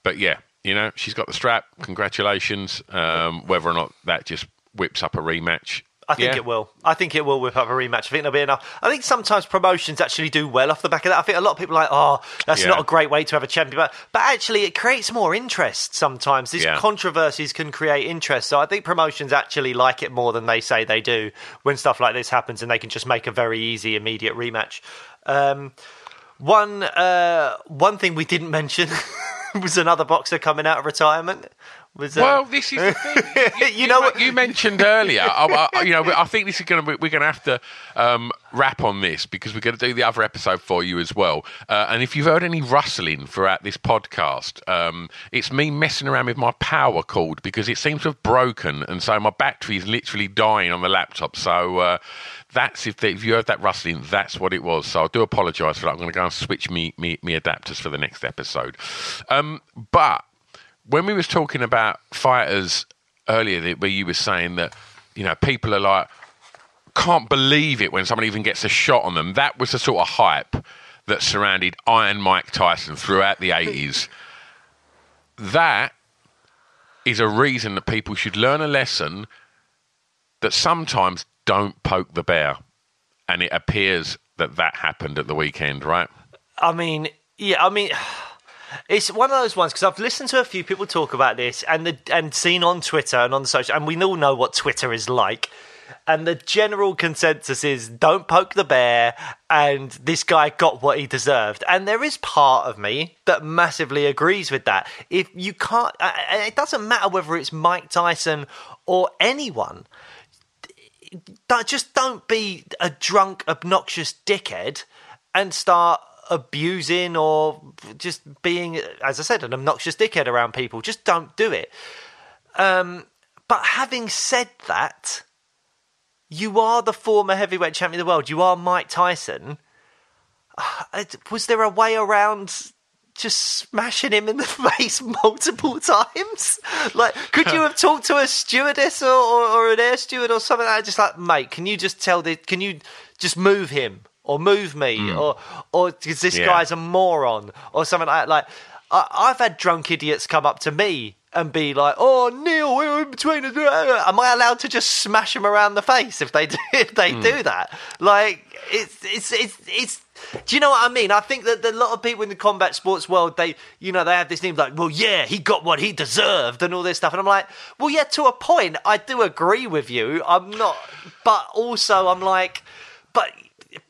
but yeah, you know she's got the strap. Congratulations. Um, whether or not that just whips up a rematch, I think Yeah. it will. I think it will whip up a rematch. I think there'll be enough. I think sometimes promotions actually do well off the back of that. I think a lot of people are like, oh, that's Yeah. not a great way to have a champion. But, but actually, it creates more interest sometimes. These Yeah. controversies can create interest. So I think promotions actually like it more than they say they do when stuff like this happens and they can just make a very easy, immediate rematch. Um, one, uh, one thing we didn't mention was another boxer coming out of retirement. Was, Well, this is the thing. You, You know what- you mentioned earlier. I, I- you know, I think this is going to be. We're going to have to um, wrap on this because we're going to do the other episode for you as well. Uh, and if you've heard any rustling throughout this podcast, um, it's me messing around with my power cord because it seems to have broken, and so my battery is literally dying on the laptop. So. Uh, that's if, they, if you heard that rustling, that's what it was. So I do apologise for that. I'm going to go and switch me, me, me adapters for the next episode. Um, but when we was talking about fighters earlier, where you were saying that you know people are like can't believe it when someone even gets a shot on them. That was the sort of hype that surrounded Iron Mike Tyson throughout the eighties. that is a reason that people should learn a lesson that sometimes don't poke the bear, and it appears that that happened at the weekend, right? I mean, yeah, I mean, it's one of those ones because I've listened to a few people talk about this and the and seen on Twitter and on the social, and we all know what Twitter is like. And the general consensus is don't poke the bear, and this guy got what he deserved. And there is part of me that massively agrees with that. If you can't, it doesn't matter whether it's Mike Tyson or anyone just don't be a drunk, obnoxious dickhead and start abusing or just being, as I said, an obnoxious dickhead around people. Just don't do it. Um, but having said that, you are the former heavyweight champion of the world. You are Mike Tyson. Uh, Was there a way around just smashing him in the face multiple times? Like, could you have talked to a stewardess or, or, or an air steward or something like that? Just like, mate, can you just tell the, can you just move him or move me hmm. or, or because this Yeah. guy's a moron or something like that? Like, I, I've had drunk idiots come up to me and be like, "Oh, Neil, we're in between us." Am I allowed to just smash them around the face if they do, if they hmm. do that? Like, it's it's it's it's. Do you know what I mean? I think that a lot of people in the combat sports world, they, you know, they have this name like, well, yeah, he got what he deserved and all this stuff. And I'm like, well, yeah, to a point, I do agree with you. I'm not, but also I'm like, but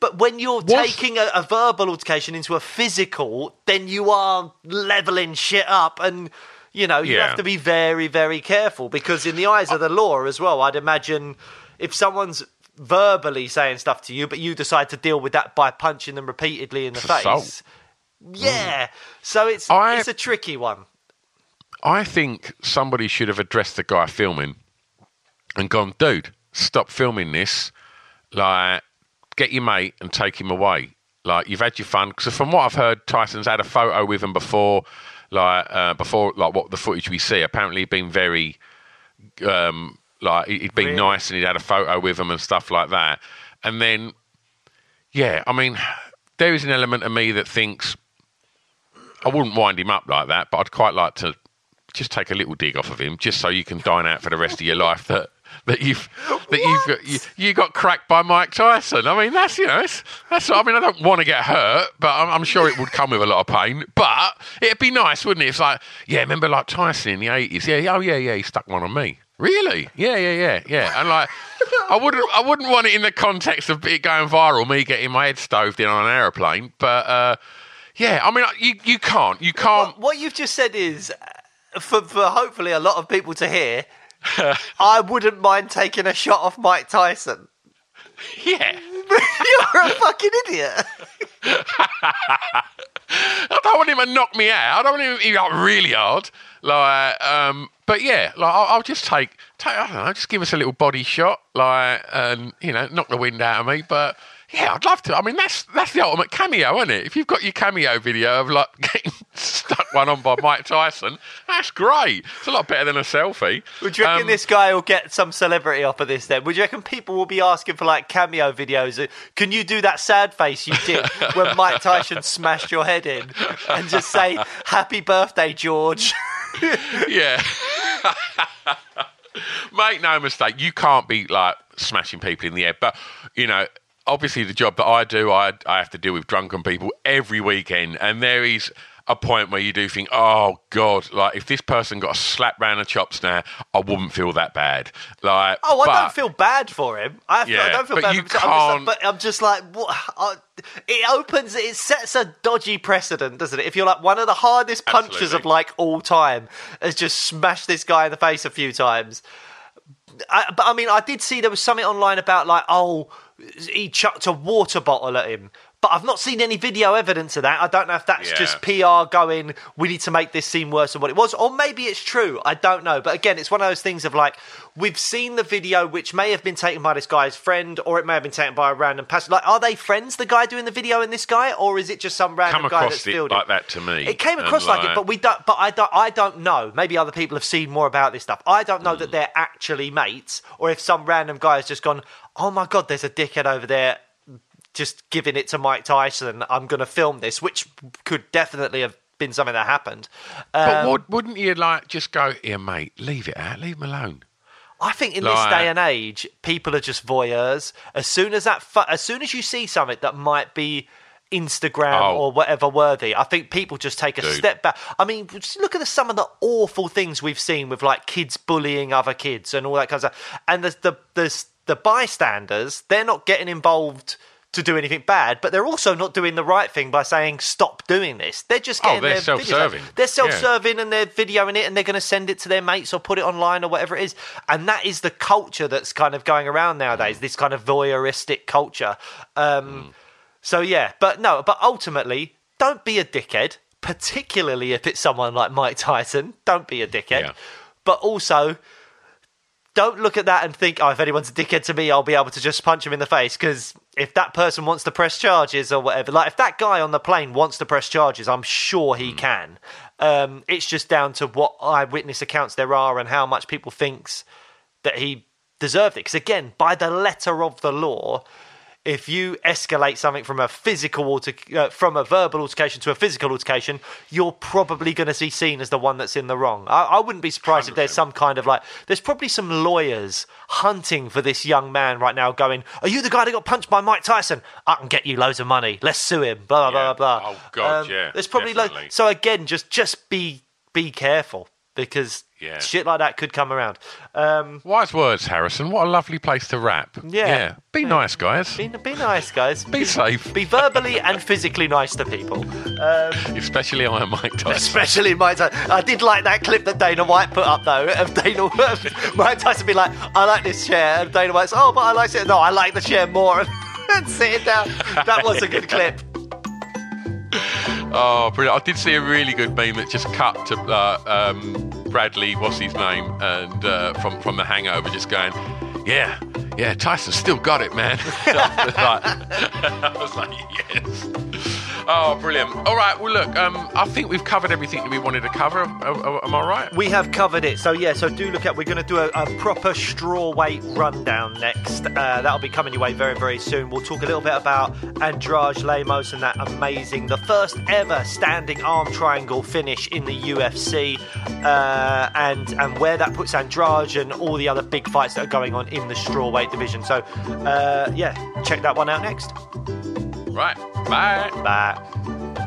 but when you're taking a, a verbal altercation into a physical, then you are leveling shit up, and you know you Yeah. have to be very, very careful because in the eyes of the law as well, I'd imagine if someone's verbally saying stuff to you, but you decide to deal with that by punching them repeatedly in the face, Assault. yeah. So it's I- it's a tricky one. I think somebody should have addressed the guy filming and gone, dude, stop filming this. Like, get your mate and take him away. Like, you've had your fun. Because from what I've heard, Tyson's had a photo with him before. Like, uh, before, like what the footage we see. Apparently, he'd been very, um, like, he- he'd been Really? nice and he'd had a photo with him and stuff like that. And then, yeah, I mean, there is an element of me that thinks I wouldn't wind him up like that, but I'd quite like to just take a little dig off of him, just so you can dine out for the rest of your life. That that you've that you've got, you, you got cracked by Mike Tyson. I mean, that's you know, it's, that's. I mean, I don't want to get hurt, but I'm, I'm sure it would come with a lot of pain. But it'd be nice, wouldn't it? It's like, yeah, remember like Tyson in the eighties? Yeah, oh yeah, yeah, he stuck one on me. Really? Yeah, yeah, yeah, yeah. And like, I wouldn't, I wouldn't want it in the context of it going viral, me getting my head stoved in on an aeroplane. But uh, yeah, I mean, you you can't, you can't. What, what you've just said is, uh, for, for hopefully a lot of people to hear, I wouldn't mind taking a shot off Mike Tyson. Yeah. You're a fucking idiot. I don't want him to knock me out. I don't want him to be like really hard. Like, um, but yeah, like I'll, I'll just take, take, I don't know, just give us a little body shot, like, and you know, knock the wind out of me. But yeah, I'd love to. I mean, that's that's the ultimate cameo, isn't it? If you've got your cameo video of like getting stuck one on by Mike Tyson, that's great. It's a lot better than a selfie. Would you reckon Um, this guy will get some celebrity off of this then? Would you reckon people will be asking for like cameo videos? Can you do that sad face you did when Mike Tyson smashed your head in and just say, Happy birthday, George? yeah. Make no mistake, you can't be like smashing people in the head. But, you know, obviously the job that I do, I, I have to deal with drunken people every weekend. And there is a point where you do think, oh, God, like if this person got a slap round the chops now, I wouldn't feel that bad. Like, Oh, I but- don't feel bad for him. I, I Yeah, don't feel but bad you for him. I'm can't- just like, but I'm just like, what? I, it opens, it sets a dodgy precedent, doesn't it? If you're like one of the hardest punches of like all time has just smashed this guy in the face a few times. I, but I mean, I did see there was something online about like, oh, he chucked a water bottle at him. But I've not seen any video evidence of that. I don't know if that's Yeah. just PR going, we need to make this seem worse than what it was, or maybe it's true. I don't know. But again, it's one of those things of like, we've seen the video, which may have been taken by this guy's friend, or it may have been taken by a random passenger. Like, are they friends, the guy doing the video and this guy, or is it just some random come guy that's it like that to me. It came across like, it, but we don't. But I don't. I don't know. Maybe other people have seen more about this stuff. I don't know Hmm. that they're actually mates, or if some random guy has just gone, "Oh my god, there's a dickhead over there." Just giving it to Mike Tyson. I'm going to film this, which could definitely have been something that happened. But Um, would, wouldn't you like just go, here, mate, leave it out, leave him alone? I think in Like- this day and age, people are just voyeurs. As soon as that, fu- as soon as you see something that might be Instagram Oh. or whatever worthy, I think people just take a Dude. step back. I mean, just look at the, some of the awful things we've seen with like kids bullying other kids and all that kind of stuff. And the the the, the bystanders, they're not getting involved. To do anything bad, but they're also not doing the right thing by saying stop doing this. They're just Oh, getting they're their videos self-serving. They're self-serving and they're videoing it and they're going to send it to their mates or put it online or whatever it is. And that is the culture that's kind of going around nowadays. This kind of voyeuristic culture. Um, So yeah, but no, but ultimately, don't be a dickhead. Particularly if it's someone like Mike Tyson, don't be a dickhead. Yeah. But also, don't look at that and think, oh, if anyone's a dickhead to me, I'll be able to just punch him in the face. Because if that person wants to press charges or whatever, like if that guy on the plane wants to press charges, I'm sure he can. Um, it's just down to what eyewitness accounts there are and how much people thinks that he deserved it. Because again, by the letter of the law, if you escalate something from a physical alter- uh, from a verbal altercation to a physical altercation, you're probably going to be seen as the one that's in the wrong. I, I wouldn't be surprised if there's some kind of like there's probably some lawyers hunting for this young man right now, going, "Are you the guy that got punched by Mike Tyson? I can get you loads of money. Let's sue him." Blah blah Yeah. blah blah. Oh, God, yeah, There's probably like so again, just just be be careful because Yeah. shit like that could come around. Um, Wise words, Harrison. What a lovely place to wrap. Yeah. Be Yeah. nice, guys. be, be nice, guys. Be safe. Be verbally and physically nice to people. Um, Especially I am Mike Tyson. especially Mike Tyson. I did like that clip that Dana White put up though of Dana White Mike Tyson be like, "I like this chair," and Dana White's, "Oh, but I like it." No, I like the chair more. and sitting down. That was a good clip. Oh, brilliant. I did see a really good meme that just cut to uh, um, Bradley, what's his name, and uh, from, from The Hangover, just going, yeah, yeah, Tyson still got it, man. I was like, I was like, yes. Oh, brilliant. All right, well, look, um, I think we've covered everything that we wanted to cover. Am, am- I right? We have covered it. So, yeah, so do look at We're going to do a, a proper straw weight rundown next. Uh, that'll be coming your way very, very soon. We'll talk a little bit about Andrade Lemos and that amazing, the first ever standing arm triangle finish in the UFC, uh, and, and where that puts Andrade and all the other big fights that are going on in the straw weight division. So, uh, yeah, check that one out next right. Bye. Bye.